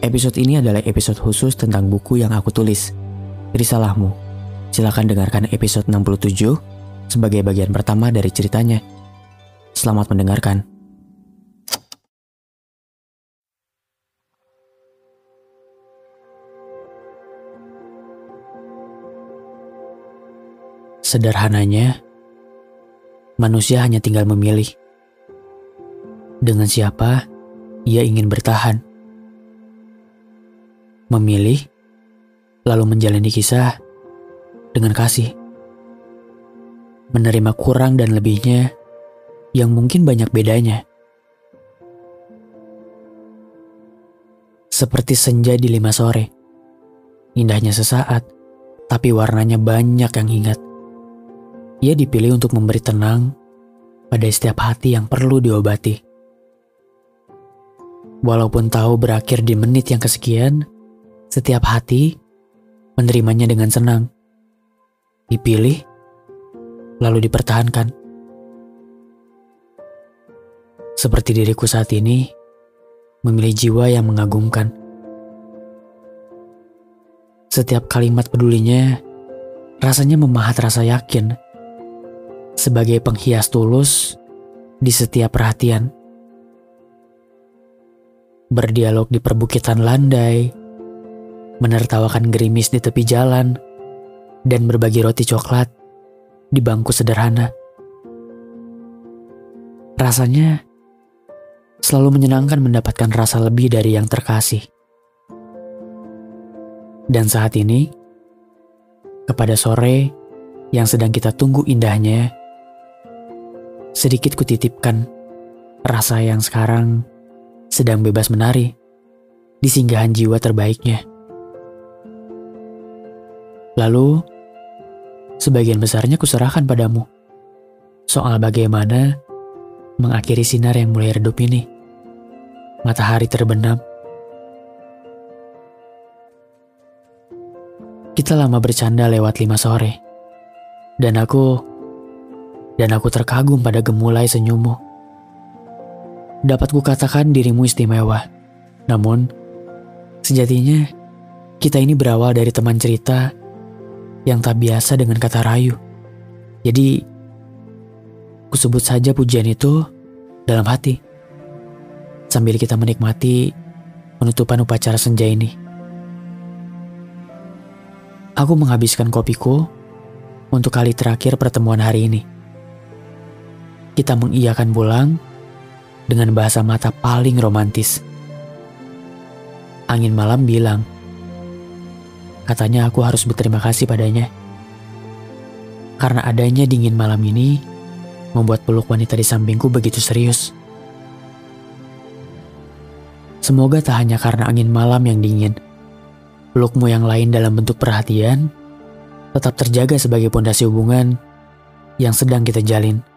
Episode ini adalah episode khusus tentang buku yang aku tulis, Risalahmu. Silahkan dengarkan episode 67 sebagai bagian pertama dari ceritanya. Selamat mendengarkan. Sederhananya, manusia hanya tinggal memilih. Dengan siapa ia ingin bertahan memilih, lalu menjalani kisah dengan kasih. Menerima kurang dan lebihnya yang mungkin banyak bedanya. Seperti senja di lima sore. Indahnya sesaat, tapi warnanya banyak yang ingat. Ia dipilih untuk memberi tenang pada setiap hati yang perlu diobati. Walaupun tahu berakhir di menit yang kesekian, setiap hati menerimanya dengan senang. Dipilih, lalu dipertahankan. Seperti diriku saat ini, memilih jiwa yang mengagumkan. Setiap kalimat pedulinya rasanya memahat rasa yakin sebagai penghias tulus di setiap perhatian. Berdialog di perbukitan landai, menertawakan gerimis di tepi jalan, dan berbagi roti coklat di bangku sederhana. Rasanya selalu menyenangkan mendapatkan rasa lebih dari yang terkasih. Dan saat ini, kepada sore yang sedang kita tunggu indahnya, sedikit kutitipkan rasa yang sekarang sedang bebas menari di singgahan jiwa terbaiknya. Lalu, sebagian besarnya kuserahkan padamu. Soal bagaimana mengakhiri sinar yang mulai redup ini. Matahari terbenam. Kita lama bercanda lewat lima sore. Dan aku... Dan aku terkagum pada gemulai senyummu. Dapat kukatakan dirimu istimewa. Namun, sejatinya kita ini berawal dari teman cerita yang tak biasa dengan kata rayu. Jadi, kusebut saja pujian itu dalam hati. Sambil kita menikmati penutupan upacara senja ini. Aku menghabiskan kopiku untuk kali terakhir pertemuan hari ini. Kita mengiyakan pulang dengan bahasa mata paling romantis. Angin malam bilang, Katanya aku harus berterima kasih padanya. Karena adanya dingin malam ini, membuat peluk wanita di sampingku begitu serius. Semoga tak hanya karena angin malam yang dingin, pelukmu yang lain dalam bentuk perhatian tetap terjaga sebagai pondasi hubungan yang sedang kita jalin.